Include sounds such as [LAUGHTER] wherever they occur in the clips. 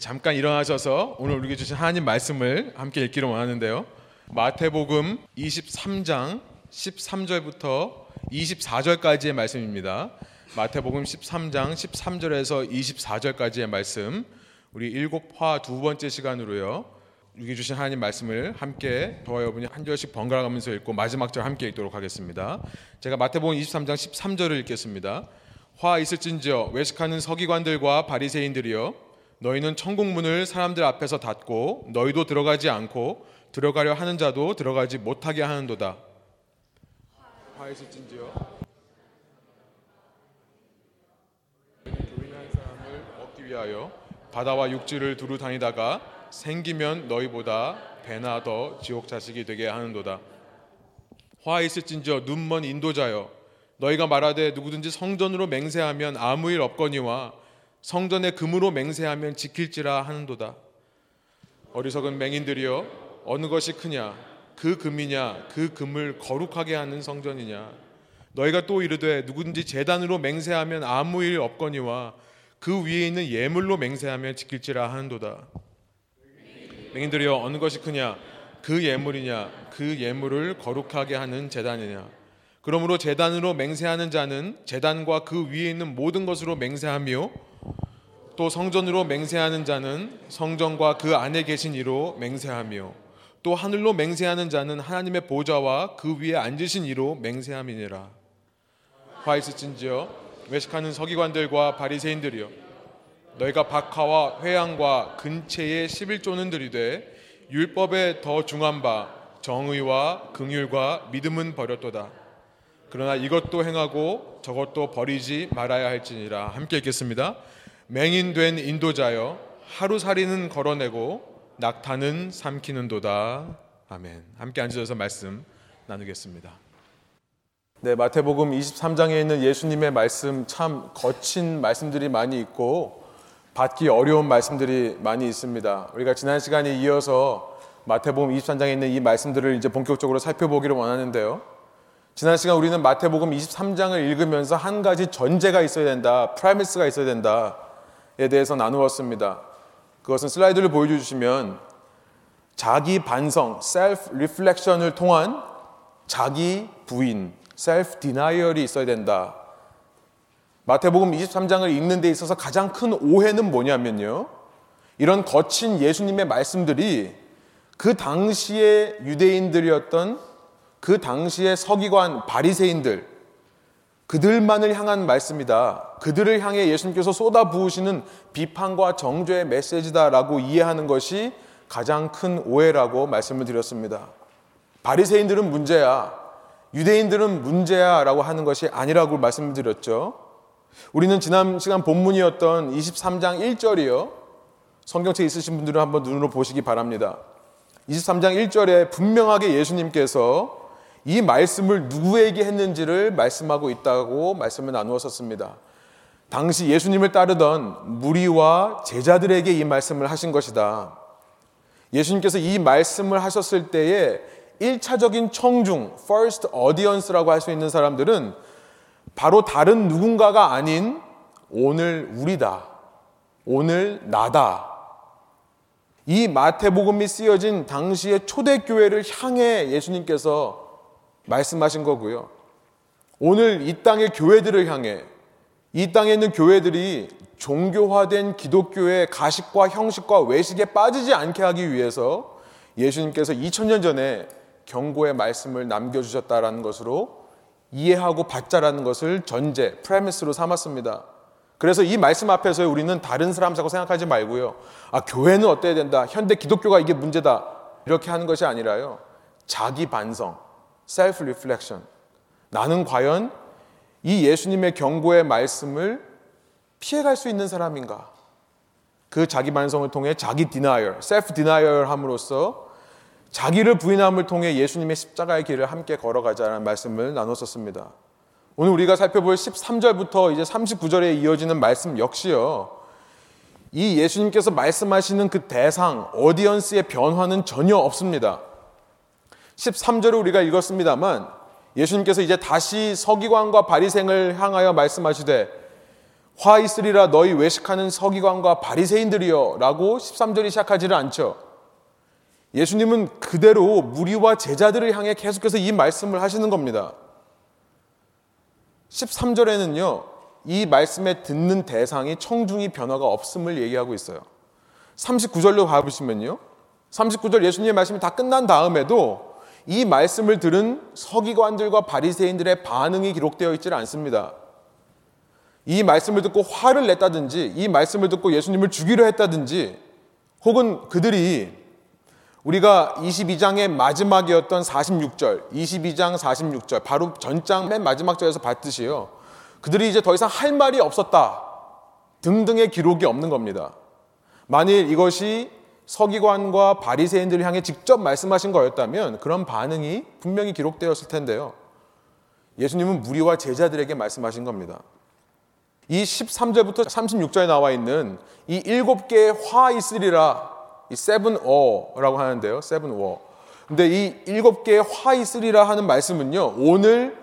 잠깐 일어나셔서 오늘 우리에게 주신 하나님 말씀을 함께 읽기로 원하는데요. 마태복음 23장 13절부터 24절까지의 말씀입니다. 마태복음 13장 13절에서 24절까지의 말씀. 우리 일곱 화 두 번째 시간으로요. 우리에게 주신 하나님 말씀을 함께 저와 여러분이 한 절씩 번갈아 가면서 읽고 마지막 절 함께 읽도록 하겠습니다. 제가 마태복음 23장 13절을 읽겠습니다. 화 있을진지어 외식하는 서기관들과 바리새인들이여 너희는 천국 문을 사람들 앞에서 닫고 너희도 들어가지 않고 들어가려 하는 자도 들어가지 못하게 하는도다. 화 있을진지어 교인한 사람을 얻기 위하여 바다와 육지를 두루 다니다가 생기면 너희보다 배나 더 지옥 자식이 되게 하는도다. 화 있을진저 눈먼 인도자여 너희가 말하되 누구든지 성전으로 맹세하면 아무 일 없거니와 성전에 금으로 맹세하면 지킬지라 하는도다. 어리석은 맹인들이여 어느 것이 크냐? 그 금이냐? 그 금을 거룩하게 하는 성전이냐? 너희가 또 이르되 누구든지 재단으로 맹세하면 아무 일 없거니와 그 위에 있는 예물로 맹세하면 지킬지라 하는도다. 맹인들이여 어느 것이 크냐? 그 예물이냐? 그 예물을 거룩하게 하는 재단이냐? 그러므로 재단으로 맹세하는 자는 재단과 그 위에 있는 모든 것으로 맹세하며 또 성전으로 맹세하는 자는 성전과 그 안에 계신 이로 맹세하며 또 하늘로 맹세하는 자는 하나님의 보좌와 그 위에 앉으신 이로 맹세함이니라 화 있을진지어 외식하는 서기관들과 바리새인들이여 너희가 박하와 회양과 근체의 11조는 들이되 율법에 더 중한 바 정의와 긍휼과 믿음은 버렸도다. 그러나 이것도 행하고 저것도 버리지 말아야 할지니라. 함께 읽겠습니다. 맹인된 인도자여 하루살이는 걸어내고 낙타는 삼키는도다. 아멘. 함께 앉으셔서 말씀 나누겠습니다. 네, 마태복음 23장에 있는 예수님의 말씀 참 거친 말씀들이 많이 있고 받기 어려운 말씀들이 많이 있습니다. 우리가 지난 시간에 이어서 마태복음 23장에 있는 이 말씀들을 이제 본격적으로 살펴보기를 원하는데요. 지난 시간 우리는 마태복음 23장을 읽으면서 한 가지 전제가 있어야 된다, premise가 있어야 된다에 대해서 나누었습니다. 그것은 슬라이드를 보여주시면 자기 반성, self reflection을 통한 자기 부인, self denial이 있어야 된다. 마태복음 23장을 읽는 데 있어서 가장 큰 오해는 뭐냐면요. 이런 거친 예수님의 말씀들이 그 당시의 유대인들이었던 그 당시의 서기관 바리새인들 그들만을 향한 말씀이다. 그들을 향해 예수님께서 쏟아 부으시는 비판과 정죄의 메시지다라고 이해하는 것이 가장 큰 오해라고 말씀을 드렸습니다. 바리새인들은 문제야. 유대인들은 문제야라고 하는 것이 아니라고 말씀을 드렸죠. 우리는 지난 시간 본문이었던 23장 1절이요. 성경책 있으신 분들은 한번 눈으로 보시기 바랍니다. 23장 1절에 분명하게 예수님께서 이 말씀을 누구에게 했는지를 말씀하고 있다고 말씀을 나누었었습니다. 당시 예수님을 따르던 무리와 제자들에게 이 말씀을 하신 것이다. 예수님께서 이 말씀을 하셨을 때에 1차적인 청중, first audience라고 할 수 있는 사람들은 바로 다른 누군가가 아닌 오늘 우리다. 오늘 나다. 이 마태복음이 쓰여진 당시의 초대교회를 향해 예수님께서 말씀하신 거고요. 오늘 이 땅의 교회들을 향해 이 땅에 있는 교회들이 종교화된 기독교의 가식과 형식과 외식에 빠지지 않게 하기 위해서 예수님께서 2000년 전에 경고의 말씀을 남겨주셨다라는 것으로 이해하고 받자라는 것을 전제, 프레미스로 삼았습니다. 그래서 이 말씀 앞에서 우리는 다른 사람하고 생각하지 말고요. 아, 교회는 어때야 된다. 현대 기독교가 이게 문제다. 이렇게 하는 것이 아니라요. 자기 반성, self reflection. 나는 과연 이 예수님의 경고의 말씀을 피해갈 수 있는 사람인가? 그 자기 반성을 통해 자기 denial, self denial 함으로써 자기를 부인함을 통해 예수님의 십자가의 길을 함께 걸어가자는 말씀을 나눴었습니다. 오늘 우리가 살펴볼 13절부터 이제 39절에 이어지는 말씀 역시요. 이 예수님께서 말씀하시는 그 대상, audience의 변화는 전혀 없습니다. 13절을 우리가 읽었습니다만 예수님께서 이제 다시 서기관과 바리생을 향하여 말씀하시되 화 있으리라 너희 외식하는 서기관과 바리새인들이여 라고 13절이 시작하지를 않죠. 예수님은 그대로 무리와 제자들을 향해 계속해서 이 말씀을 하시는 겁니다. 13절에는요, 이 말씀에 듣는 대상이 청중이 변화가 없음을 얘기하고 있어요. 39절로 가보시면요. 39절 예수님의 말씀이 다 끝난 다음에도 이 말씀을 들은 서기관들과 바리새인들의 반응이 기록되어 있지를 않습니다. 이 말씀을 듣고 화를 냈다든지 이 말씀을 듣고 예수님을 죽이려 했다든지 혹은 그들이 우리가 22장의 마지막이었던 46절, 22장 46절, 바로 전장 맨 마지막 절에서 봤듯이요. 그들이 이제 더 이상 할 말이 없었다. 등등의 기록이 없는 겁니다. 만일 이것이 서기관과 바리새인들을 향해 직접 말씀하신 거였다면 그런 반응이 분명히 기록되었을 텐데요. 예수님은 무리와 제자들에게 말씀하신 겁니다. 이 13절부터 36절에 나와 있는 이 일곱 개의 화 있으리라 이 seven 어라고 하는데요. seven 어. 근데 이 일곱 개의 화 있으리라 하는 말씀은요. 오늘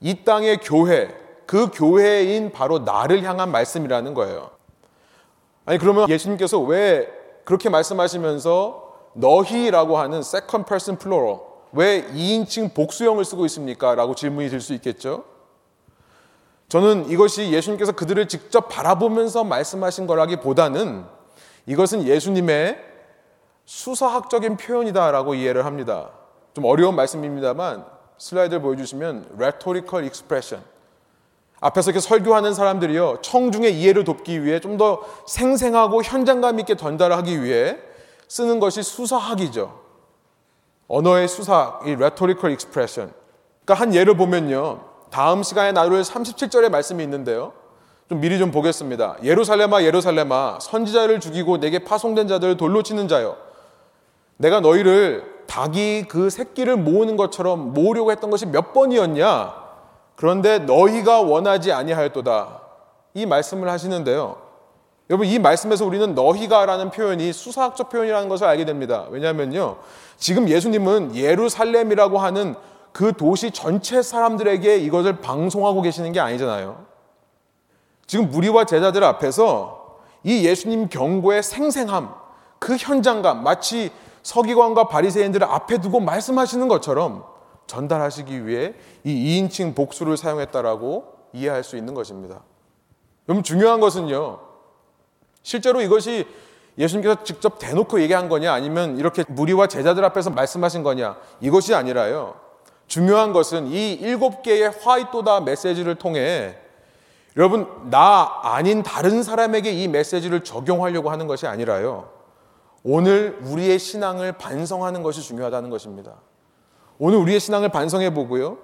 이 땅의 교회, 그 교회인 바로 나를 향한 말씀이라는 거예요. 아니 그러면 예수님께서 왜 그렇게 말씀하시면서 너희라고 하는 second person plural 왜 2인칭 복수형을 쓰고 있습니까? 라고 질문이 들 수 있겠죠. 저는 이것이 예수님께서 그들을 직접 바라보면서 말씀하신 거라기보다는 이것은 예수님의 수사학적인 표현이다라고 이해를 합니다. 좀 어려운 말씀입니다만 슬라이드를 보여주시면 rhetorical expression. 앞에서 이렇게 설교하는 사람들이요 청중의 이해를 돕기 위해 좀 더 생생하고 현장감 있게 전달하기 위해 쓰는 것이 수사학이죠. 언어의 수사, 이 rhetorical expression. 그러니까 한 예를 보면요. 다음 시간에 나눌 37절의 말씀이 있는데요. 좀 미리 좀 보겠습니다. 예루살렘아 예루살렘아 선지자를 죽이고 내게 파송된 자들을 돌로 치는 자여 내가 너희를 닭이 그 새끼를 모으는 것처럼 모으려고 했던 것이 몇 번이었냐? 그런데 너희가 원하지 아니하였도다. 이 말씀을 하시는데요. 여러분 이 말씀에서 우리는 너희가라는 표현이 수사학적 표현이라는 것을 알게 됩니다. 왜냐하면요. 지금 예수님은 예루살렘이라고 하는 그 도시 전체 사람들에게 이것을 방송하고 계시는 게 아니잖아요. 지금 무리와 제자들 앞에서 이 예수님 경고의 생생함, 그 현장감, 마치 서기관과 바리새인들을 앞에 두고 말씀하시는 것처럼 전달하시기 위해 이 2인칭 복수를 사용했다라고 이해할 수 있는 것입니다. 그럼 중요한 것은요. 실제로 이것이 예수님께서 직접 대놓고 얘기한 거냐 아니면 이렇게 무리와 제자들 앞에서 말씀하신 거냐 이것이 아니라요. 중요한 것은 이 일곱 개의 화이토다 메시지를 통해 여러분 나 아닌 다른 사람에게 이 메시지를 적용하려고 하는 것이 아니라요. 오늘 우리의 신앙을 반성하는 것이 중요하다는 것입니다. 오늘 우리의 신앙을 반성해 보고요.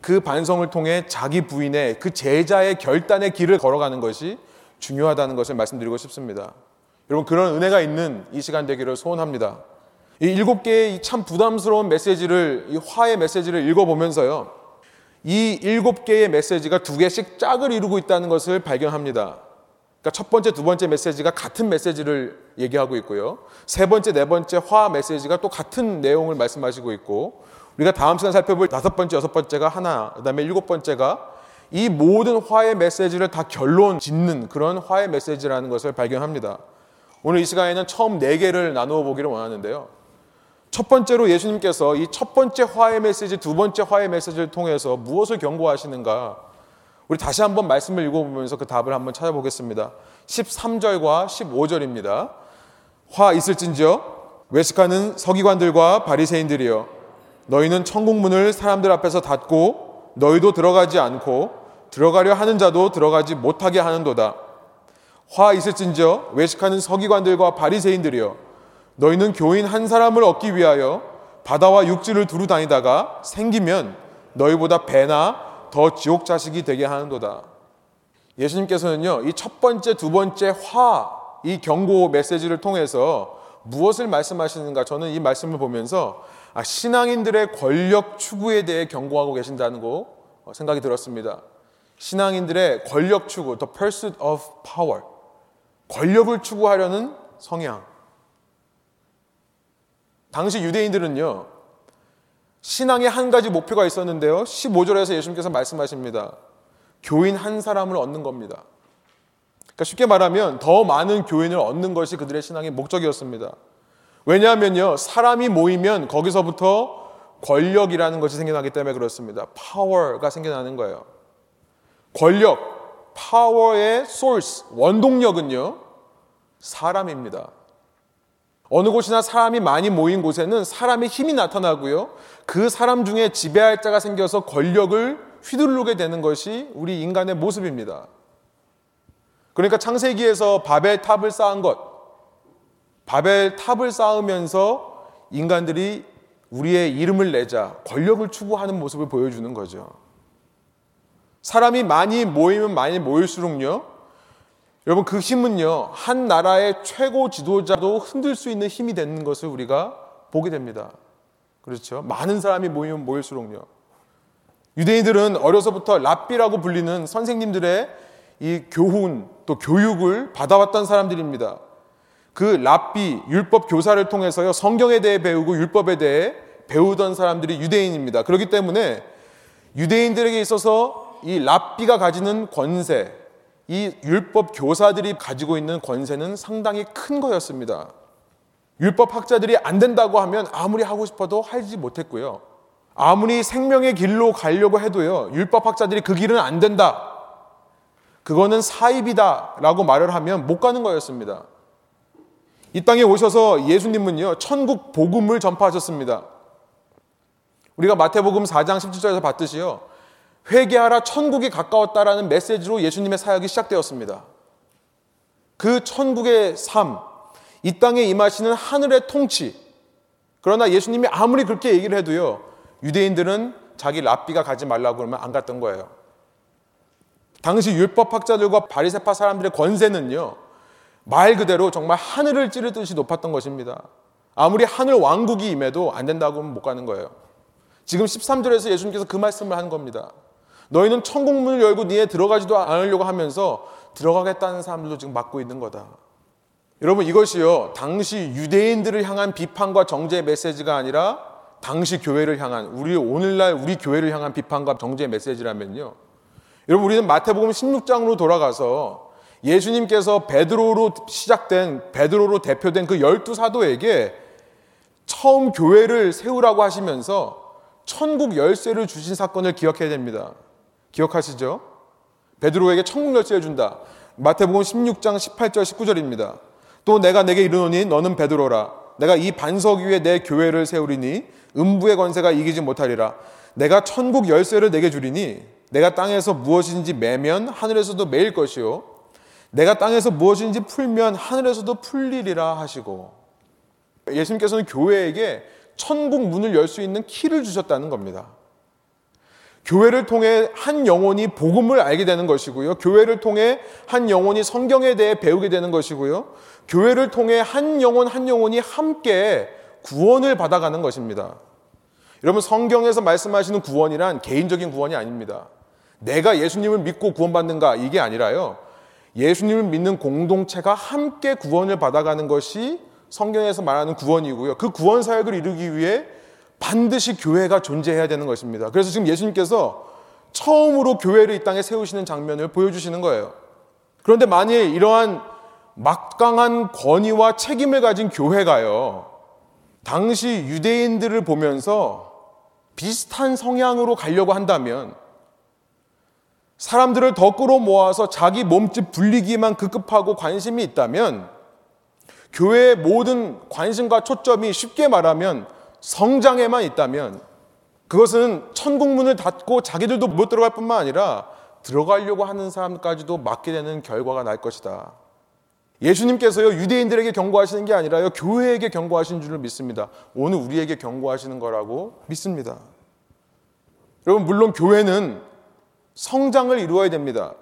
그 반성을 통해 자기 부인의 그 제자의 결단의 길을 걸어가는 것이 중요하다는 것을 말씀드리고 싶습니다. 여러분 그런 은혜가 있는 이 시간 되기를 소원합니다. 이 일곱 개의 참 부담스러운 메시지를 이 화의 메시지를 읽어보면서요. 이 일곱 개의 메시지가 두 개씩 짝을 이루고 있다는 것을 발견합니다. 그러니까 첫 번째, 두 번째 메시지가 같은 메시지를 얘기하고 있고요. 세 번째, 네 번째 화 메시지가 또 같은 내용을 말씀하시고 있고 우리가 다음 시간 살펴볼 다섯 번째, 여섯 번째가 하나, 그 다음에 일곱 번째가 이 모든 화의 메시지를 다 결론 짓는 그런 화의 메시지라는 것을 발견합니다. 오늘 이 시간에는 처음 네 개를 나누어 보기를 원하는데요. 첫 번째로 예수님께서 이 첫 번째 화의 메시지, 두 번째 화의 메시지를 통해서 무엇을 경고하시는가? 우리 다시 한번 말씀을 읽어보면서 그 답을 한번 찾아보겠습니다. 13절과 15절입니다. 화 있을진지어 외식하는 서기관들과 바리새인들이여 너희는 천국 문을 사람들 앞에서 닫고 너희도 들어가지 않고 들어가려 하는 자도 들어가지 못하게 하는도다. 화 있을진지어 외식하는 서기관들과 바리새인들이여 너희는 교인 한 사람을 얻기 위하여 바다와 육지를 두루 다니다가 생기면 너희보다 배나 더 지옥 자식이 되게 하는도다. 예수님께서는요, 이 첫 번째, 두 번째 화, 이 경고 메시지를 통해서 무엇을 말씀하시는가? 저는 이 말씀을 보면서 아, 신앙인들의 권력 추구에 대해 경고하고 계신다는 거 생각이 들었습니다. 신앙인들의 권력 추구, the pursuit of power. 권력을 추구하려는 성향. 당시 유대인들은요, 신앙의 한 가지 목표가 있었는데요. 15절에서 예수님께서 말씀하십니다. 교인 한 사람을 얻는 겁니다. 그러니까 쉽게 말하면 더 많은 교인을 얻는 것이 그들의 신앙의 목적이었습니다. 왜냐하면요, 사람이 모이면 거기서부터 권력이라는 것이 생겨나기 때문에 그렇습니다. 파워가 생겨나는 거예요. 권력, 파워의 소스, 원동력은요, 사람입니다. 어느 곳이나 사람이 많이 모인 곳에는 사람의 힘이 나타나고요. 그 사람 중에 지배할 자가 생겨서 권력을 휘두르게 되는 것이 우리 인간의 모습입니다. 그러니까 창세기에서 바벨 탑을 쌓은 것, 바벨 탑을 쌓으면서 인간들이 우리의 이름을 내자 권력을 추구하는 모습을 보여주는 거죠. 사람이 많이 모이면 많이 모일수록요, 여러분 그 힘은요 한 나라의 최고 지도자도 흔들 수 있는 힘이 되는 것을 우리가 보게 됩니다. 그렇죠? 많은 사람이 모이면 모일수록요. 유대인들은 어려서부터 랍비라고 불리는 선생님들의 이 교훈 또 교육을 받아왔던 사람들입니다. 그 랍비 율법 교사를 통해서요 성경에 대해 배우고 율법에 대해 배우던 사람들이 유대인입니다. 그렇기 때문에 유대인들에게 있어서 이 랍비가 가지는 권세, 이 율법 교사들이 가지고 있는 권세는 상당히 큰 거였습니다. 율법 학자들이 안 된다고 하면 아무리 하고 싶어도 하지 못했고요. 아무리 생명의 길로 가려고 해도요. 율법 학자들이 그 길은 안 된다. 그거는 사입이다. 라고 말을 하면 못 가는 거였습니다. 이 땅에 오셔서 예수님은요. 천국 복음을 전파하셨습니다. 우리가 마태복음 4장 17절에서 봤듯이요. 회개하라 천국이 가까웠다라는 메시지로 예수님의 사역이 시작되었습니다. 그 천국의 삶, 이 땅에 임하시는 하늘의 통치. 그러나 예수님이 아무리 그렇게 얘기를 해도요, 유대인들은 자기 랍비가 가지 말라고 그러면 안 갔던 거예요. 당시 율법학자들과 바리세파 사람들의 권세는요, 말 그대로 정말 하늘을 찌르듯이 높았던 것입니다. 아무리 하늘 왕국이 임해도 안 된다고 하면 못 가는 거예요. 지금 13절에서 예수님께서 그 말씀을 한 겁니다. 너희는 천국 문을 열고 니에 들어가지도 않으려고 하면서 들어가겠다는 사람들도 지금 막고 있는 거다. 여러분 이것이요 당시 유대인들을 향한 비판과 정죄의 메시지가 아니라 당시 교회를 향한 우리 오늘날 우리 교회를 향한 비판과 정죄의 메시지라면요. 여러분 우리는 마태복음 16장으로 돌아가서 예수님께서 베드로로 시작된 베드로로 대표된 그 열두 사도에게 처음 교회를 세우라고 하시면서 천국 열쇠를 주신 사건을 기억해야 됩니다. 기억하시죠? 베드로에게 천국 열쇠를 준다. 마태복음 16장 18절 19절입니다. 또 내가 내게 이르노니 너는 베드로라. 내가 이 반석 위에 내 교회를 세우리니 음부의 권세가 이기지 못하리라. 내가 천국 열쇠를 내게 주리니 내가 땅에서 무엇인지 매면 하늘에서도 매일 것이요. 내가 땅에서 무엇인지 풀면 하늘에서도 풀리리라 하시고 예수님께서는 교회에게 천국 문을 열 수 있는 키를 주셨다는 겁니다. 교회를 통해 한 영혼이 복음을 알게 되는 것이고요. 교회를 통해 한 영혼이 성경에 대해 배우게 되는 것이고요. 교회를 통해 한 영혼 한 영혼이 함께 구원을 받아가는 것입니다. 여러분 성경에서 말씀하시는 구원이란 개인적인 구원이 아닙니다. 내가 예수님을 믿고 구원받는가 이게 아니라요. 예수님을 믿는 공동체가 함께 구원을 받아가는 것이 성경에서 말하는 구원이고요. 그 구원 사역을 이루기 위해 반드시 교회가 존재해야 되는 것입니다. 그래서 지금 예수님께서 처음으로 교회를 이 땅에 세우시는 장면을 보여주시는 거예요. 그런데 만일 이러한 막강한 권위와 책임을 가진 교회가요, 당시 유대인들을 보면서 비슷한 성향으로 가려고 한다면 사람들을 더 끌어모아서 자기 몸집 불리기만 급급하고 관심이 있다면 교회의 모든 관심과 초점이 쉽게 말하면 성장에만 있다면 그것은 천국문을 닫고 자기들도 못 들어갈 뿐만 아니라 들어가려고 하는 사람까지도 맞게 되는 결과가 날 것이다. 예수님께서요 유대인들에게 경고하시는 게 아니라요 교회에게 경고하신 줄을 믿습니다. 오늘 우리에게 경고하시는 거라고 믿습니다. 여러분 물론 교회는 성장을 이루어야 됩니다.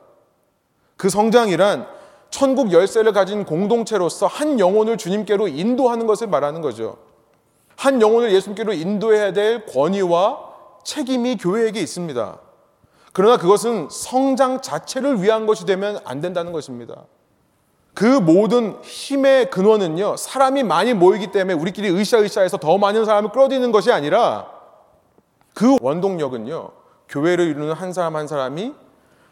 그 성장이란 천국 열쇠를 가진 공동체로서 한 영혼을 주님께로 인도하는 것을 말하는 거죠. 한 영혼을 예수님께로 인도해야 될 권위와 책임이 교회에게 있습니다. 그러나 그것은 성장 자체를 위한 것이 되면 안 된다는 것입니다. 그 모든 힘의 근원은요, 사람이 많이 모이기 때문에 우리끼리 으쌰으쌰 해서 더 많은 사람을 끌어들이는 것이 아니라 그 원동력은요, 교회를 이루는 한 사람 한 사람이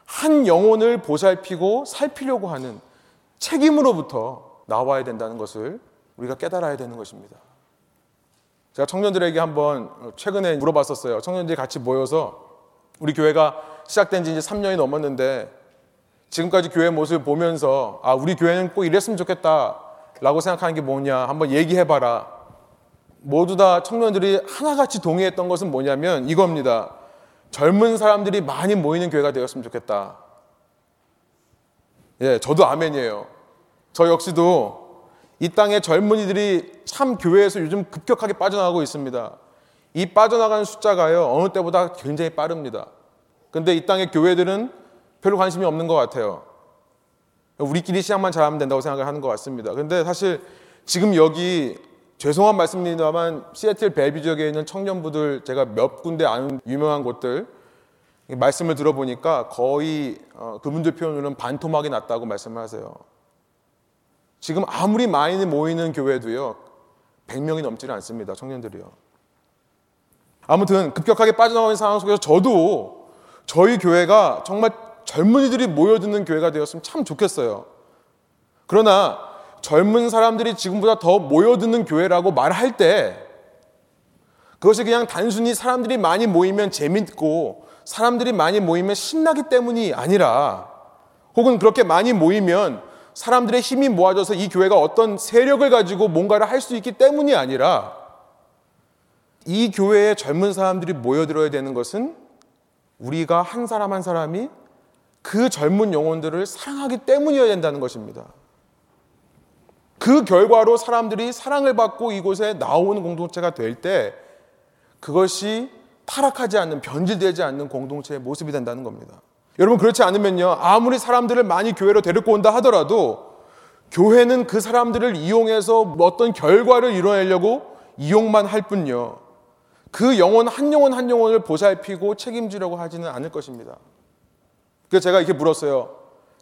한 영혼을 보살피고 살피려고 하는 책임으로부터 나와야 된다는 것을 우리가 깨달아야 되는 것입니다. 제가 청년들에게 한번 최근에 물어봤었어요. 청년들이 같이 모여서 우리 교회가 시작된 지 이제 3년이 넘었는데 지금까지 교회 모습을 보면서 아, 우리 교회는 꼭 이랬으면 좋겠다 라고 생각하는 게 뭐냐 한번 얘기해봐라. 모두 다 청년들이 하나같이 동의했던 것은 뭐냐면 이겁니다. 젊은 사람들이 많이 모이는 교회가 되었으면 좋겠다. 예, 저도 아멘이에요. 저 역시도 이 땅의 젊은이들이 참 교회에서 요즘 급격하게 빠져나가고 있습니다. 이 빠져나가는 숫자가요, 어느 때보다 굉장히 빠릅니다. 근데 이 땅의 교회들은 별로 관심이 없는 것 같아요. 우리끼리 시작만 잘하면 된다고 생각을 하는 것 같습니다. 근데 사실 지금 여기 죄송한 말씀입니다만 시애틀 벨비 지역에 있는 청년부들 제가 몇 군데 아는 유명한 곳들 말씀을 들어보니까 거의 어, 그분들 표현으로는 반토막이 났다고 말씀을 하세요. 지금 아무리 많이 모이는 교회도요, 100명이 넘지는 않습니다. 청년들이요. 아무튼 급격하게 빠져나가는 상황 속에서 저도 저희 교회가 정말 젊은이들이 모여드는 교회가 되었으면 참 좋겠어요. 그러나 젊은 사람들이 지금보다 더 모여드는 교회라고 말할 때 그것이 그냥 단순히 사람들이 많이 모이면 재밌고 사람들이 많이 모이면 신나기 때문이 아니라 혹은 그렇게 많이 모이면 사람들의 힘이 모아져서 이 교회가 어떤 세력을 가지고 뭔가를 할 수 있기 때문이 아니라 이 교회에 젊은 사람들이 모여들어야 되는 것은 우리가 한 사람 한 사람이 그 젊은 영혼들을 사랑하기 때문이어야 된다는 것입니다. 그 결과로 사람들이 사랑을 받고 이곳에 나오는 공동체가 될 때 그것이 타락하지 않는 변질되지 않는 공동체의 모습이 된다는 겁니다. 여러분 그렇지 않으면요 아무리 사람들을 많이 교회로 데리고 온다 하더라도 교회는 그 사람들을 이용해서 어떤 결과를 이뤄내려고 이용만 할 뿐요 그 영혼 한 영혼 한 영혼을 보살피고 책임지려고 하지는 않을 것입니다. 그래서 제가 이렇게 물었어요.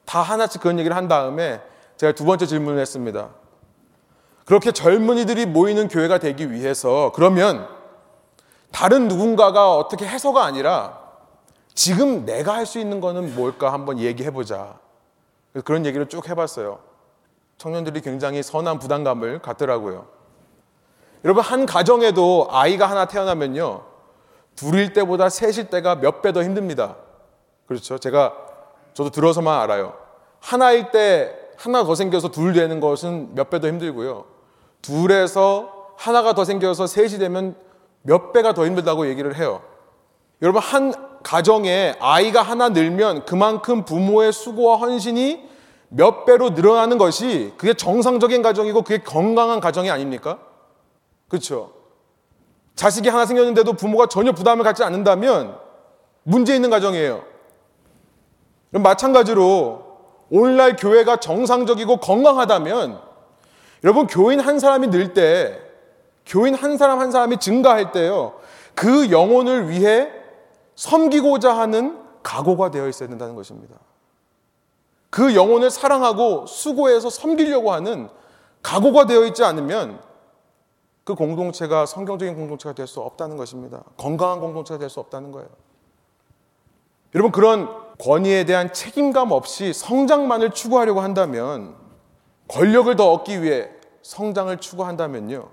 다 하나씩 그런 얘기를 한 다음에 제가 두 번째 질문을 했습니다. 그렇게 젊은이들이 모이는 교회가 되기 위해서 그러면 다른 누군가가 어떻게 해서가 아니라 지금 내가 할 수 있는 거는 뭘까 한번 얘기해 보자. 그런 얘기를 쭉 해봤어요. 청년들이 굉장히 선한 부담감을 갖더라고요. 여러분, 한 가정에도 아이가 하나 태어나면요. 둘일 때보다 셋일 때가 몇 배 더 힘듭니다. 그렇죠. 제가 저도 들어서만 알아요. 하나일 때 하나 더 생겨서 둘 되는 것은 몇 배 더 힘들고요. 둘에서 하나가 더 생겨서 셋이 되면 몇 배가 더 힘들다고 얘기를 해요. 여러분, 한 가정에 아이가 하나 늘면 그만큼 부모의 수고와 헌신이 몇 배로 늘어나는 것이 그게 정상적인 가정이고 그게 건강한 가정이 아닙니까? 그렇죠. 자식이 하나 생겼는데도 부모가 전혀 부담을 갖지 않는다면 문제 있는 가정이에요. 마찬가지로 오늘날 교회가 정상적이고 건강하다면 여러분 교인 한 사람이 늘 때 교인 한 사람 한 사람이 증가할 때요. 그 영혼을 위해 섬기고자 하는 각오가 되어 있어야 된다는 것입니다. 그 영혼을 사랑하고 수고해서 섬기려고 하는 각오가 되어 있지 않으면 그 공동체가 성경적인 공동체가 될 수 없다는 것입니다. 건강한 공동체가 될 수 없다는 거예요. 여러분 그런 권위에 대한 책임감 없이 성장만을 추구하려고 한다면 권력을 더 얻기 위해 성장을 추구한다면요.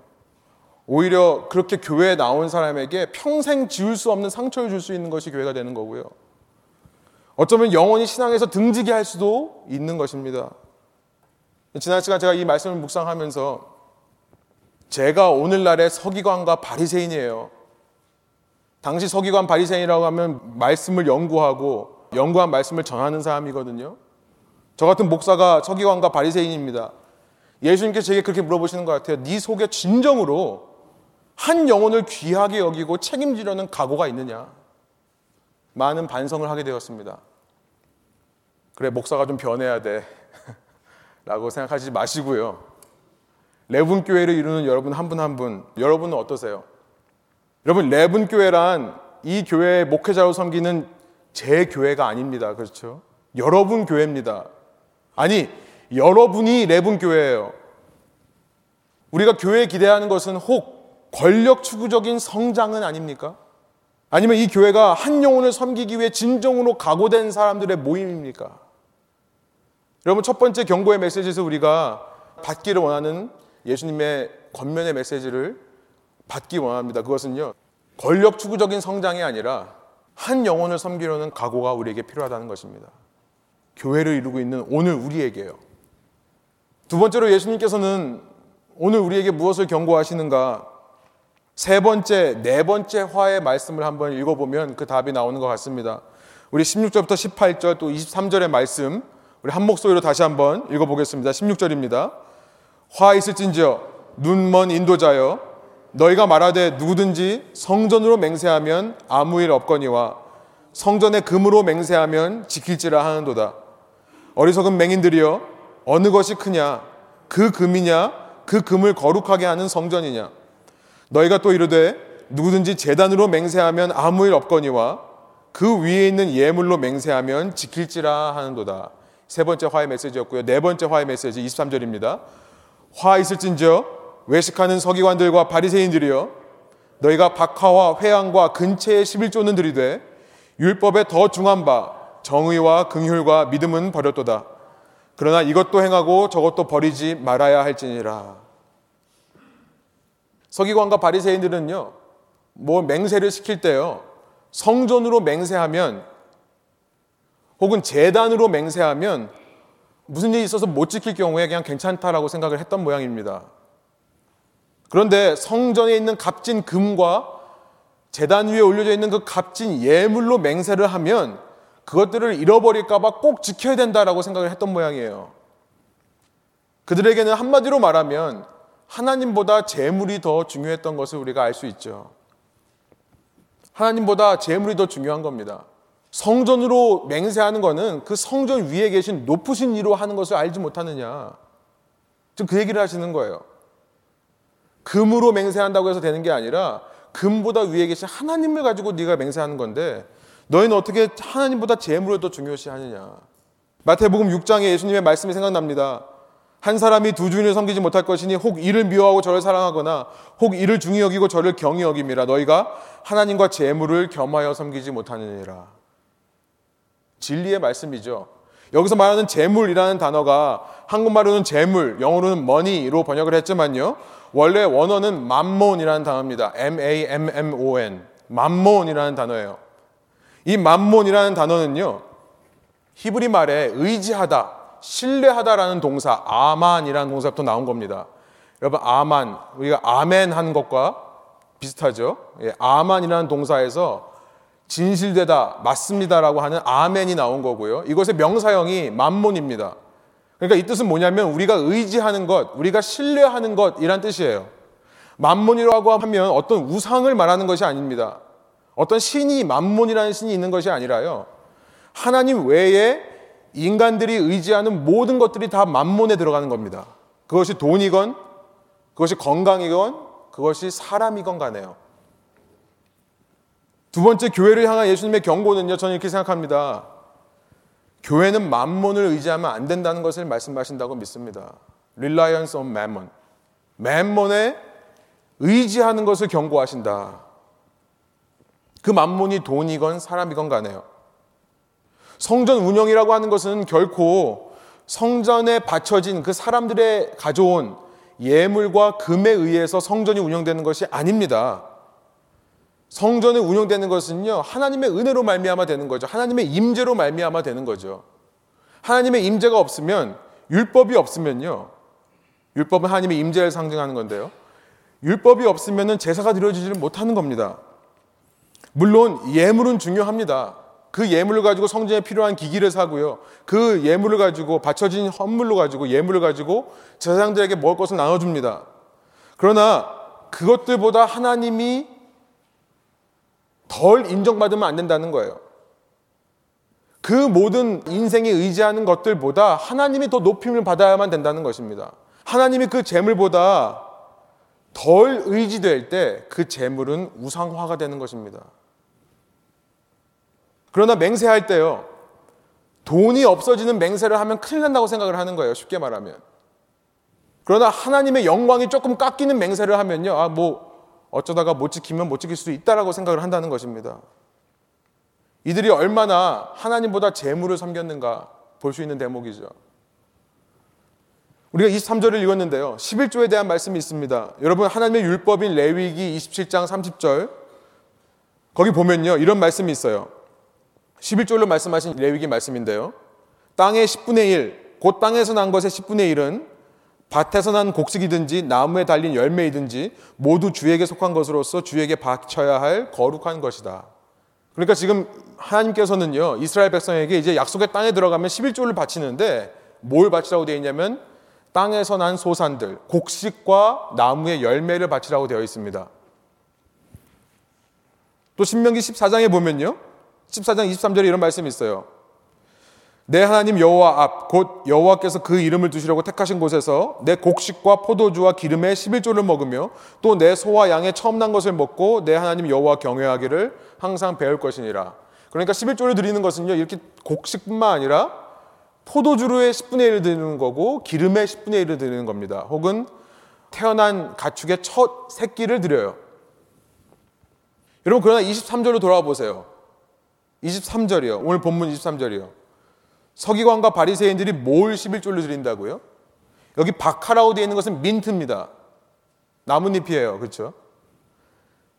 오히려 그렇게 교회에 나온 사람에게 평생 지울 수 없는 상처를 줄 수 있는 것이 교회가 되는 거고요. 어쩌면 영원히 신앙에서 등지게 할 수도 있는 것입니다. 지난 시간 제가 이 말씀을 묵상하면서 제가 오늘날의 서기관과 바리새인이에요. 당시 서기관 바리새인이라고 하면 말씀을 연구하고 연구한 말씀을 전하는 사람이거든요. 저 같은 목사가 서기관과 바리새인입니다. 예수님께서 제게 그렇게 물어보시는 것 같아요. 네 속에 진정으로 한 영혼을 귀하게 여기고 책임지려는 각오가 있느냐? 많은 반성을 하게 되었습니다. 그래, 목사가 좀 변해야 돼. [LAUGHS] 라고 생각하지 마시고요. 레분 교회를 이루는 여러분 한 분 한 분, 여러분은 어떠세요? 여러분, 레분 교회란 이 교회의 목회자로 섬기는 제 교회가 아닙니다. 그렇죠? 여러분 교회입니다. 아니, 여러분이 레분 교회예요. 우리가 교회에 기대하는 것은 혹 권력 추구적인 성장은 아닙니까? 아니면 이 교회가 한 영혼을 섬기기 위해 진정으로 각오된 사람들의 모임입니까? 여러분 첫 번째 경고의 메시지에서 우리가 받기를 원하는 예수님의 권면의 메시지를 받기 원합니다. 그것은요. 권력 추구적인 성장이 아니라 한 영혼을 섬기려는 각오가 우리에게 필요하다는 것입니다. 교회를 이루고 있는 오늘 우리에게요. 두 번째로 예수님께서는 오늘 우리에게 무엇을 경고하시는가? 세 번째, 네 번째 화의 말씀을 한번 읽어보면 그 답이 나오는 것 같습니다. 우리 16절부터 18절 또 23절의 말씀 우리 한 목소리로 다시 한번 읽어보겠습니다. 16절입니다. 화 있을진저 눈먼 인도자여 너희가 말하되 누구든지 성전으로 맹세하면 아무 일 없거니와 성전의 금으로 맹세하면 지킬지라 하는도다. 어리석은 맹인들이여 어느 것이 크냐 그 금이냐 그 금을 거룩하게 하는 성전이냐 너희가 또 이르되 누구든지 재단으로 맹세하면 아무 일 없거니와 그 위에 있는 예물로 맹세하면 지킬지라 하는도다. 세 번째 화의 메시지였고요. 네 번째 화의 메시지 23절입니다. 화 있을진저 외식하는 서기관들과 바리새인들이여 너희가 박하와 회양과 근체의 11조는 들이되 율법에 더 중한 바 정의와 긍휼과 믿음은 버렸도다. 그러나 이것도 행하고 저것도 버리지 말아야 할지니라. 서기관과 바리새인들은요. 뭐 맹세를 시킬 때요. 성전으로 맹세하면 혹은 재단으로 맹세하면 무슨 일이 있어서 못 지킬 경우에 그냥 괜찮다라고 생각을 했던 모양입니다. 그런데 성전에 있는 값진 금과 재단 위에 올려져 있는 그 값진 예물로 맹세를 하면 그것들을 잃어버릴까봐 꼭 지켜야 된다라고 생각을 했던 모양이에요. 그들에게는 한마디로 말하면 하나님보다 재물이 더 중요했던 것을 우리가 알 수 있죠. 하나님보다 재물이 더 중요한 겁니다. 성전으로 맹세하는 것은 그 성전 위에 계신 높으신 이로 하는 것을 알지 못하느냐. 지금 그 얘기를 하시는 거예요. 금으로 맹세한다고 해서 되는 게 아니라 금보다 위에 계신 하나님을 가지고 네가 맹세하는 건데 너희는 어떻게 하나님보다 재물을 더 중요시 하느냐. 마태복음 6장에 예수님의 말씀이 생각납니다. 한 사람이 두 주인을 섬기지 못할 것이니 혹 이를 미워하고 저를 사랑하거나 혹 이를 중히 여기고 저를 경히 여김이라 너희가 하나님과 재물을 겸하여 섬기지 못하느니라. 진리의 말씀이죠. 여기서 말하는 재물이라는 단어가 한국말로는 재물, 영어로는 money로 번역을 했지만요. 원래 원어는 맘몬이라는 단어입니다. M-A-M-M-O-N. 맘몬이라는 단어예요. 이 맘몬이라는 단어는요. 히브리 말에 의지하다, 신뢰하다라는 동사 아만이라는 동사부터 나온 겁니다. 여러분 아만 우리가 아멘 한 것과 비슷하죠. 예, 아만이라는 동사에서 진실되다, 맞습니다라고 하는 아멘이 나온 거고요. 이것의 명사형이 만몬입니다. 그러니까 이 뜻은 뭐냐면 우리가 의지하는 것, 우리가 신뢰하는 것이란 뜻이에요. 만몬이라고 하면 어떤 우상을 말하는 것이 아닙니다. 어떤 신이 만몬이라는 신이 있는 것이 아니라요. 하나님 외에 인간들이 의지하는 모든 것들이 다 만몬에 들어가는 겁니다. 그것이 돈이건, 그것이 건강이건, 그것이 사람이건 간에요. 두 번째 교회를 향한 예수님의 경고는요, 저는 이렇게 생각합니다. 교회는 만몬을 의지하면 안 된다는 것을 말씀하신다고 믿습니다. Reliance on mammon. 만몬에 의지하는 것을 경고하신다. 그 만몬이 돈이건 사람이건 간에요. 성전 운영이라고 하는 것은 결코 성전에 바쳐진 그 사람들의 가져온 예물과 금에 의해서 성전이 운영되는 것이 아닙니다. 성전이 운영되는 것은요 하나님의 은혜로 말미암아 되는 거죠. 하나님의 임재로 말미암아 되는 거죠. 하나님의 임재가 없으면 율법이 없으면요 율법은 하나님의 임재를 상징하는 건데요. 율법이 없으면 제사가 드려지지를 못하는 겁니다. 물론 예물은 중요합니다. 그 예물을 가지고 성전에 필요한 기기를 사고요. 그 예물을 가지고 바쳐진 헌물로 가지고 예물을 가지고 제사장들에게 먹을 것을 나눠줍니다. 그러나 그것들보다 하나님이 덜 인정받으면 안 된다는 거예요. 그 모든 인생에 의지하는 것들보다 하나님이 더 높임을 받아야만 된다는 것입니다. 하나님이 그 재물보다 덜 의지될 때 그 재물은 우상화가 되는 것입니다. 그러나 맹세할 때요. 돈이 없어지는 맹세를 하면 큰일 난다고 생각을 하는 거예요. 쉽게 말하면. 그러나 하나님의 영광이 조금 깎이는 맹세를 하면요. 아, 뭐, 어쩌다가 못 지키면 못 지킬 수 있다라고 생각을 한다는 것입니다. 이들이 얼마나 하나님보다 재물을 섬겼는가 볼 수 있는 대목이죠. 우리가 23절을 읽었는데요. 11조에 대한 말씀이 있습니다. 여러분 하나님의 율법인 레위기 27장 30절 거기 보면요. 이런 말씀이 있어요. 11절로 말씀하신 레위기 말씀인데요. 땅의 10분의 1, 곧 땅에서 난 것의 10분의 1은 밭에서 난 곡식이든지 나무에 달린 열매이든지 모두 주에게 속한 것으로서 주에게 바쳐야 할 거룩한 것이다. 그러니까 지금 하나님께서는요, 이스라엘 백성에게 이제 약속의 땅에 들어가면 11조를 바치는데 뭘 바치라고 되어 있냐면 땅에서 난 소산들, 곡식과 나무의 열매를 바치라고 되어 있습니다. 또 신명기 14장에 보면요. 14장 23절에 이런 말씀이 있어요. 내 하나님 여호와 앞 곧 여호와께서 그 이름을 두시려고 택하신 곳에서 내 곡식과 포도주와 기름의 11조를 먹으며 또 내 소와 양의 처음 난 것을 먹고 내 하나님 여호와 경외하기를 항상 배울 것이니라. 그러니까 11조를 드리는 것은요. 이렇게 곡식뿐만 아니라 포도주로의 10분의 1을 드리는 거고 기름의 10분의 1을 드리는 겁니다. 혹은 태어난 가축의 첫 새끼를 드려요. 여러분 그러나 23절로 돌아와 보세요. 23절이요. 오늘 본문 23절이요. 서기관과 바리새인들이 뭘 11조를 드린다고요? 여기 박하라고 되어 있는 것은 민트입니다. 나뭇잎이에요. 그렇죠?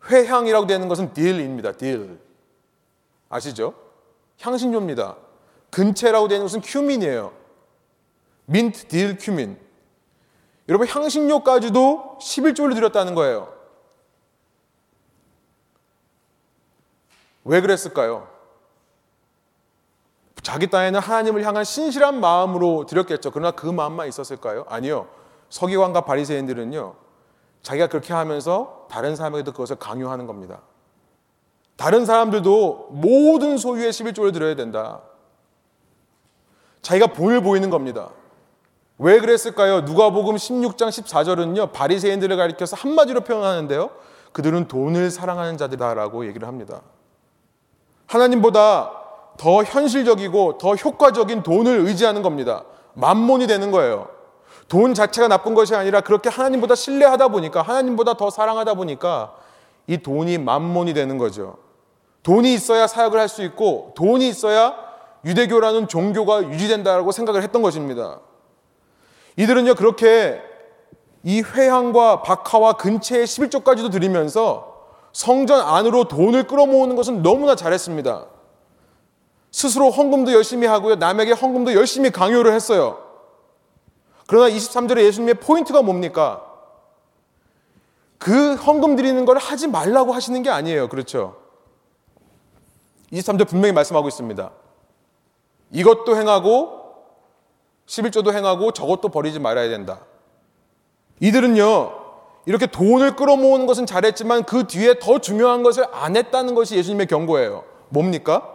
회향이라고 되어 있는 것은 dill입니다. dill. 아시죠? 향신료입니다. 근채라고 되어 있는 것은 cumin이에요. 민트, dill, cumin. 여러분 향신료까지도 11조를 드렸다는 거예요. 왜 그랬을까요? 자기 땅에는 하나님을 향한 신실한 마음으로 드렸겠죠. 그러나 그 마음만 있었을까요? 아니요. 서기관과 바리새인들은요. 자기가 그렇게 하면서 다른 사람에게도 그것을 강요하는 겁니다. 다른 사람들도 모든 소유의 11조를 드려야 된다. 자기가 본을 보이는 겁니다. 왜 그랬을까요? 누가복음 16장 14절은요. 바리새인들을 가리켜서 한마디로 표현하는데요. 그들은 돈을 사랑하는 자들이다라고 얘기를 합니다. 하나님보다 더 현실적이고 더 효과적인 돈을 의지하는 겁니다. 만몬이 되는 거예요. 돈 자체가 나쁜 것이 아니라 그렇게 하나님보다 신뢰하다 보니까 하나님보다 더 사랑하다 보니까 이 돈이 만몬이 되는 거죠. 돈이 있어야 사역을 할 수 있고 돈이 있어야 유대교라는 종교가 유지된다고 생각을 했던 것입니다. 이들은요 그렇게 이 회향과 박하와 근체의 11조까지도 드리면서 성전 안으로 돈을 끌어모으는 것은 너무나 잘했습니다. 스스로 헌금도 열심히 하고요. 남에게 헌금도 열심히 강요를 했어요. 그러나 23절에 예수님의 포인트가 뭡니까? 그 헌금 드리는 걸 하지 말라고 하시는 게 아니에요. 그렇죠? 23절 분명히 말씀하고 있습니다. 이것도 행하고 11조도 행하고 저것도 버리지 말아야 된다. 이들은요. 이렇게 돈을 끌어모으는 것은 잘했지만 그 뒤에 더 중요한 것을 안 했다는 것이 예수님의 경고예요. 뭡니까?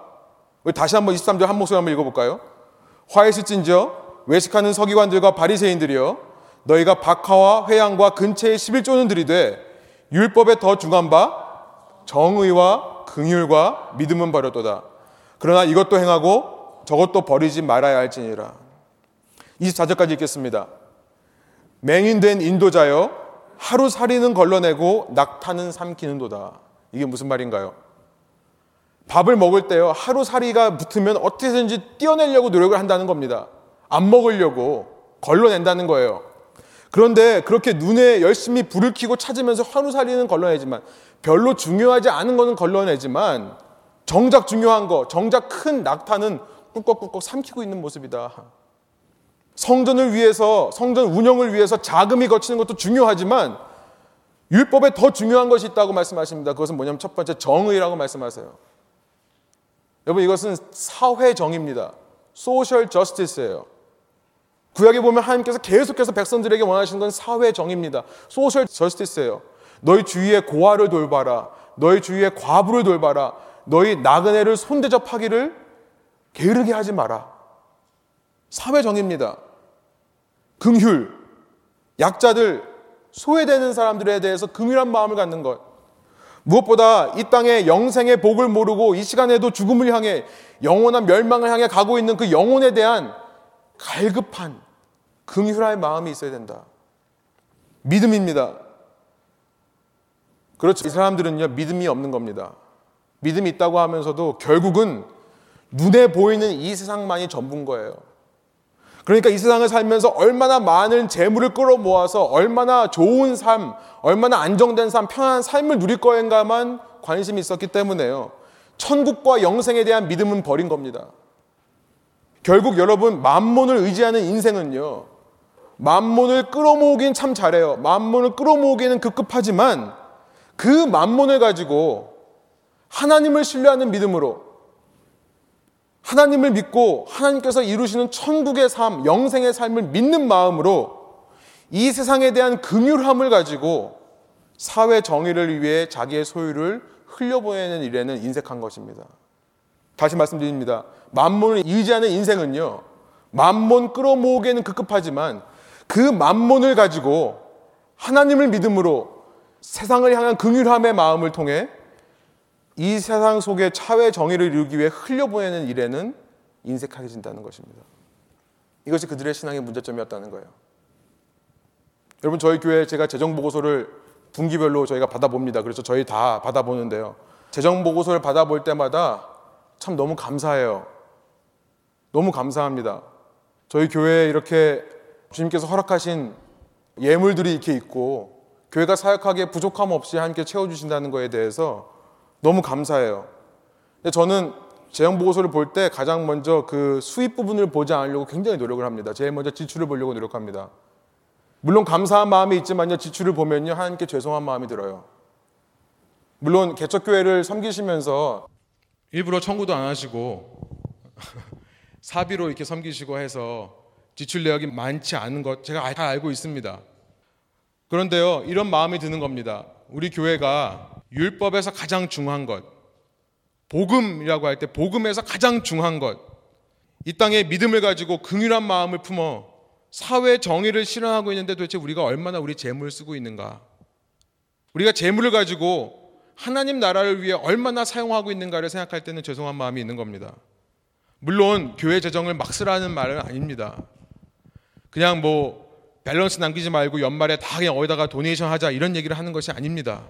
우리 다시 한번 23절 한 목소리 한번 읽어볼까요? 화이스진저 외식하는 서기관들과 바리새인들이여 너희가 박하와 회양과 근처의 11조는 들이되 율법에 더 중한 바 정의와 긍휼과 믿음은 버렸도다. 그러나 이것도 행하고 저것도 버리지 말아야 할지니라. 24절까지 읽겠습니다. 맹인된 인도자여 하루 살이는 걸러내고 낙타는 삼키는도다. 이게 무슨 말인가요? 밥을 먹을 때요, 하루살이가 붙으면 어떻게든지 띄어내려고 노력을 한다는 겁니다. 안 먹으려고 걸러낸다는 거예요. 그런데 그렇게 눈에 열심히 불을 켜고 찾으면서 하루살이는 걸러내지만 별로 중요하지 않은 거는 걸러내지만 정작 중요한 거, 정작 큰 낙타는 꿀꺽꿀꺽 삼키고 있는 모습이다. 성전을 위해서, 성전 운영을 위해서 자금이 걷히는 것도 중요하지만 율법에 더 중요한 것이 있다고 말씀하십니다. 그것은 뭐냐면 첫 번째 정의라고 말씀하세요. 여러분 이것은 사회 정의입니다. social justice예요. 구약에 보면 하나님께서 계속해서 백성들에게 원하시는 건 사회 정의입니다. social justice예요. 너희 주위의 고아를 돌봐라. 너희 주위의 과부를 돌봐라. 너희 나그네를 손대접하기를 게으르게 하지 마라. 사회 정의입니다. 긍휼, 약자들, 소외되는 사람들에 대해서 긍휼한 마음을 갖는 것. 무엇보다 이 땅의 영생의 복을 모르고 이 시간에도 죽음을 향해 영원한 멸망을 향해 가고 있는 그 영혼에 대한 갈급한 긍휼할 마음이 있어야 된다. 믿음입니다. 그렇죠. 이 사람들은요, 믿음이 없는 겁니다. 믿음이 있다고 하면서도 결국은 눈에 보이는 이 세상만이 전부인 거예요. 그러니까 이 세상을 살면서 얼마나 많은 재물을 끌어모아서 얼마나 좋은 삶, 얼마나 안정된 삶, 편안한 삶을 누릴 거인가만 관심이 있었기 때문에요. 천국과 영생에 대한 믿음은 버린 겁니다. 결국 여러분 만몬을 의지하는 인생은요. 만몬을 끌어모으긴 참 잘해요. 만몬을 끌어모으기는 급급하지만 그 만몬을 가지고 하나님을 신뢰하는 믿음으로 하나님을 믿고 하나님께서 이루시는 천국의 삶, 영생의 삶을 믿는 마음으로 이 세상에 대한 긍휼함을 가지고 사회 정의를 위해 자기의 소유를 흘려보내는 일에는 인색한 것입니다. 다시 말씀드립니다. 만몬을 의지하는 인생은요, 만몬 끌어모으기에는 급급하지만 그 만몬을 가지고 하나님을 믿음으로 세상을 향한 긍휼함의 마음을 통해 이 세상 속에 차회 정의를 이루기 위해 흘려보내는 일에는 인색하게진다는 것입니다. 이것이 그들의 신앙의 문제점이었다는 거예요. 여러분 저희 교회 제가 재정 보고서를 분기별로 저희가 받아봅니다. 그래서 저희 다 받아보는데요. 재정 보고서를 받아볼 때마다 참 너무 감사해요. 너무 감사합니다. 저희 교회에 이렇게 주님께서 허락하신 예물들이 이렇게 있고 교회가 사역하기에 부족함 없이 함께 채워주신다는 것에 대해서 너무 감사해요. 근데 저는 재정 보고서를 볼 때 가장 먼저 그 수입 부분을 보지 않으려고 굉장히 노력을 합니다. 제일 먼저 지출을 보려고 노력합니다. 물론 감사한 마음이 있지만요, 지출을 보면요, 하나님께 죄송한 마음이 들어요. 물론 개척교회를 섬기시면서 일부러 청구도 안 하시고 [LAUGHS] 사비로 이렇게 섬기시고 해서 지출 내역이 많지 않은 것 제가 다 알고 있습니다. 그런데요, 이런 마음이 드는 겁니다. 우리 교회가 율법에서 가장 중요한 것, 복음이라고 할 때 복음에서 가장 중요한 것, 이 땅에 믿음을 가지고 긍휼한 마음을 품어 사회 정의를 실현하고 있는데 도대체 우리가 얼마나 우리 재물을 쓰고 있는가? 우리가 재물을 가지고 하나님 나라를 위해 얼마나 사용하고 있는가를 생각할 때는 죄송한 마음이 있는 겁니다. 물론 교회 재정을 막 쓰라는 말은 아닙니다. 그냥 뭐 밸런스 남기지 말고 연말에 다 그냥 어디다가 도네이션 하자 이런 얘기를 하는 것이 아닙니다.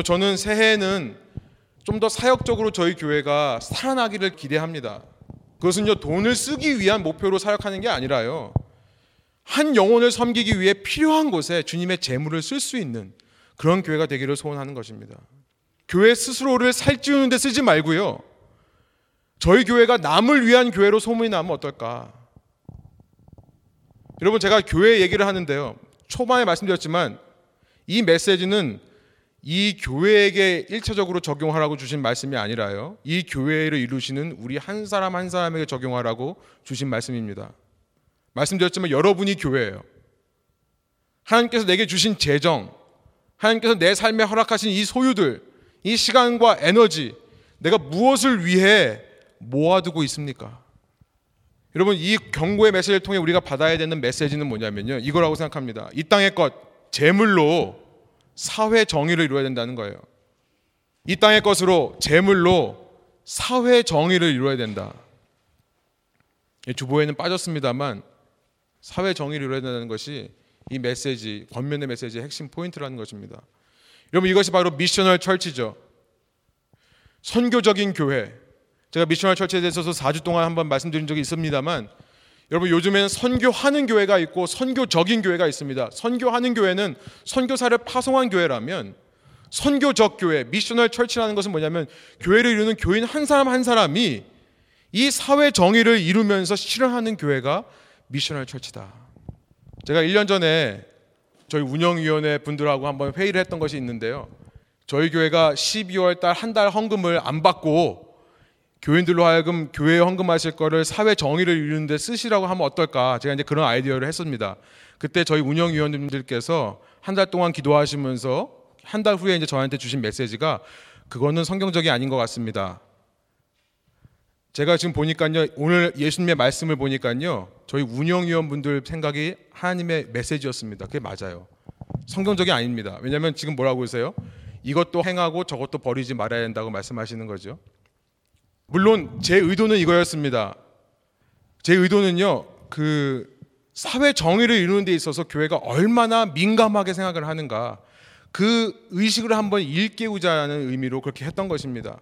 저는 새해에는 좀 더 사역적으로 저희 교회가 살아나기를 기대합니다. 그것은요, 돈을 쓰기 위한 목표로 사역하는 게 아니라요. 한 영혼을 섬기기 위해 필요한 곳에 주님의 재물을 쓸 수 있는 그런 교회가 되기를 소원하는 것입니다. 교회 스스로를 살찌우는 데 쓰지 말고요. 저희 교회가 남을 위한 교회로 소문이 나면 어떨까? 여러분 제가 교회 얘기를 하는데요. 초반에 말씀드렸지만 이 메시지는 이 교회에게 일차적으로 적용하라고 주신 말씀이 아니라요. 이 교회를 이루시는 우리 한 사람 한 사람에게 적용하라고 주신 말씀입니다. 말씀드렸지만 여러분이 교회예요. 하나님께서 내게 주신 재정, 하나님께서 내 삶에 허락하신 이 소유들, 이 시간과 에너지, 내가 무엇을 위해 모아두고 있습니까? 여러분, 이 경고의 메시지를 통해 우리가 받아야 되는 메시지는 뭐냐면요. 이거라고 생각합니다. 이 땅의 것, 재물로 사회 정의를 이루어야 된다는 거예요. 이 땅의 것으로 재물로 사회 정의를 이루어야 된다. 주보에는 빠졌습니다만 사회 정의를 이루어야 된다는 것이 이 메시지, 권면의 메시지의 핵심 포인트라는 것입니다. 여러분 이것이 바로 missional church죠. 선교적인 교회. 제가 missional church에 대해서 4주 동안 한번 말씀드린 적이 있습니다만 여러분 요즘에는 선교하는 교회가 있고 선교적인 교회가 있습니다. 선교하는 교회는 선교사를 파송한 교회라면 선교적 교회, missional church라는 것은 뭐냐면 교회를 이루는 교인 한 사람 한 사람이 이 사회 정의를 이루면서 실현하는 교회가 missional church다. 제가 1년 전에 저희 운영위원회 분들하고 한번 회의를 했던 것이 있는데요. 저희 교회가 12월 달 한 달 헌금을 안 받고 교인들로 하여금 교회에 헌금하실 거를 사회 정의를 이루는데 쓰시라고 하면 어떨까? 제가 이제 그런 아이디어를 했습니다. 그때 저희 운영위원님들께서 한 달 동안 기도하시면서 한 달 후에 이제 저한테 주신 메시지가 그거는 성경적이 아닌 것 같습니다. 제가 지금 보니까요 오늘 예수님의 말씀을 보니까요 저희 운영위원분들 생각이 하나님의 메시지였습니다. 그게 맞아요. 성경적이 아닙니다. 왜냐하면 지금 뭐라고 하세요? 이것도 행하고 저것도 버리지 말아야 된다고 말씀하시는 거죠. 물론 제 의도는 이거였습니다. 제 의도는요, 그 사회 정의를 이루는 데 있어서 교회가 얼마나 민감하게 생각을 하는가 그 의식을 한번 일깨우자는 의미로 그렇게 했던 것입니다.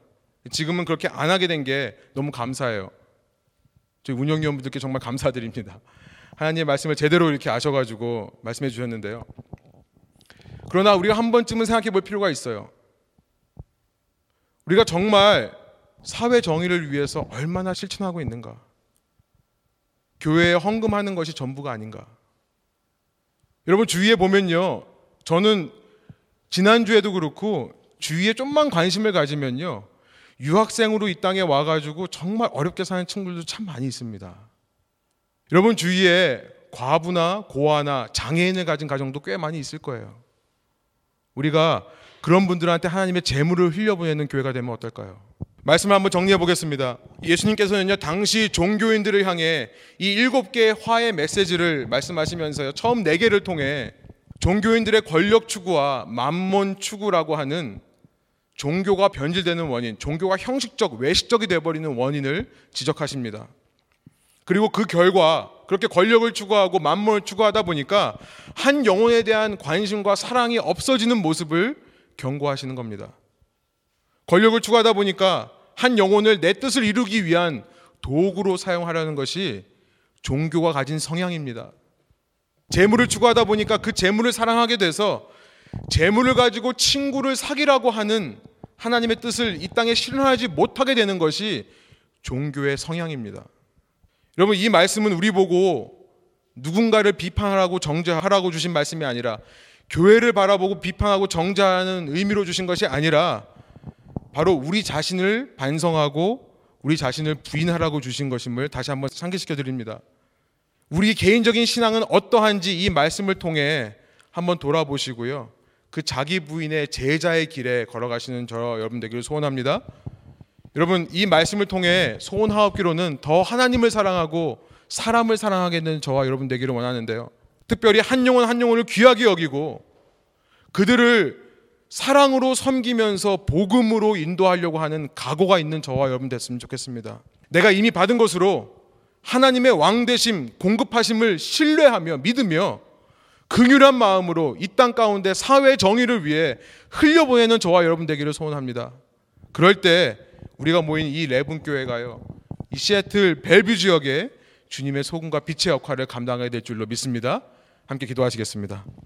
지금은 그렇게 안 하게 된 게 너무 감사해요. 저희 운영위원분들께 정말 감사드립니다. 하나님의 말씀을 제대로 이렇게 아셔가지고 말씀해 주셨는데요. 그러나 우리가 한 번쯤은 생각해 볼 필요가 있어요. 우리가 정말 사회 정의를 위해서 얼마나 실천하고 있는가? 교회에 헌금하는 것이 전부가 아닌가? 여러분 주위에 보면요. 저는 지난주에도 그렇고 주위에 좀만 관심을 가지면요. 유학생으로 이 땅에 와가지고 정말 어렵게 사는 친구들도 참 많이 있습니다. 여러분 주위에 과부나 고아나 장애인을 가진 가정도 꽤 많이 있을 거예요. 우리가 그런 분들한테 하나님의 재물을 흘려보내는 교회가 되면 어떨까요? 말씀을 한번 정리해 보겠습니다. 예수님께서는요, 당시 종교인들을 향해 이 일곱 개의 화의 메시지를 말씀하시면서요, 처음 네 개를 통해 종교인들의 권력 추구와 만몬 추구라고 하는 종교가 변질되는 원인, 종교가 형식적, 외식적이 되어버리는 원인을 지적하십니다. 그리고 그 결과 그렇게 권력을 추구하고 만몬을 추구하다 보니까 한 영혼에 대한 관심과 사랑이 없어지는 모습을 경고하시는 겁니다. 권력을 추구하다 보니까 한 영혼을 내 뜻을 이루기 위한 도구로 사용하려는 것이 종교가 가진 성향입니다. 재물을 추구하다 보니까 그 재물을 사랑하게 돼서 재물을 가지고 친구를 사귀라고 하는 하나님의 뜻을 이 땅에 실현하지 못하게 되는 것이 종교의 성향입니다. 여러분 이 말씀은 우리 보고 누군가를 비판하라고 정죄하라고 주신 말씀이 아니라 교회를 바라보고 비판하고 정죄하는 의미로 주신 것이 아니라 바로 우리 자신을 반성하고 우리 자신을 부인하라고 주신 것임을 다시 한번 상기시켜 드립니다. 우리 개인적인 신앙은 어떠한지 이 말씀을 통해 한번 돌아보시고요. 그 자기 부인의 제자의 길에 걸어가시는 저 여러분 되기를 소원합니다. 여러분 이 말씀을 통해 소원하옵기로는 더 하나님을 사랑하고 사람을 사랑하게 되는 저와 여러분 되기를 원하는데요. 특별히 한 영혼 한 영혼을 귀하게 여기고 그들을 사랑으로 섬기면서 복음으로 인도하려고 하는 각오가 있는 저와 여러분 됐으면 좋겠습니다. 내가 이미 받은 것으로 하나님의 왕대심, 공급하심을 신뢰하며 믿으며 긍휼한 마음으로 이 땅 가운데 사회 정의를 위해 흘려보내는 저와 여러분 되기를 소원합니다. 그럴 때 우리가 모인 이 레븐 교회가요. 이 시애틀 벨뷰 지역에 주님의 소금과 빛의 역할을 감당하게 될 줄로 믿습니다. 함께 기도하시겠습니다.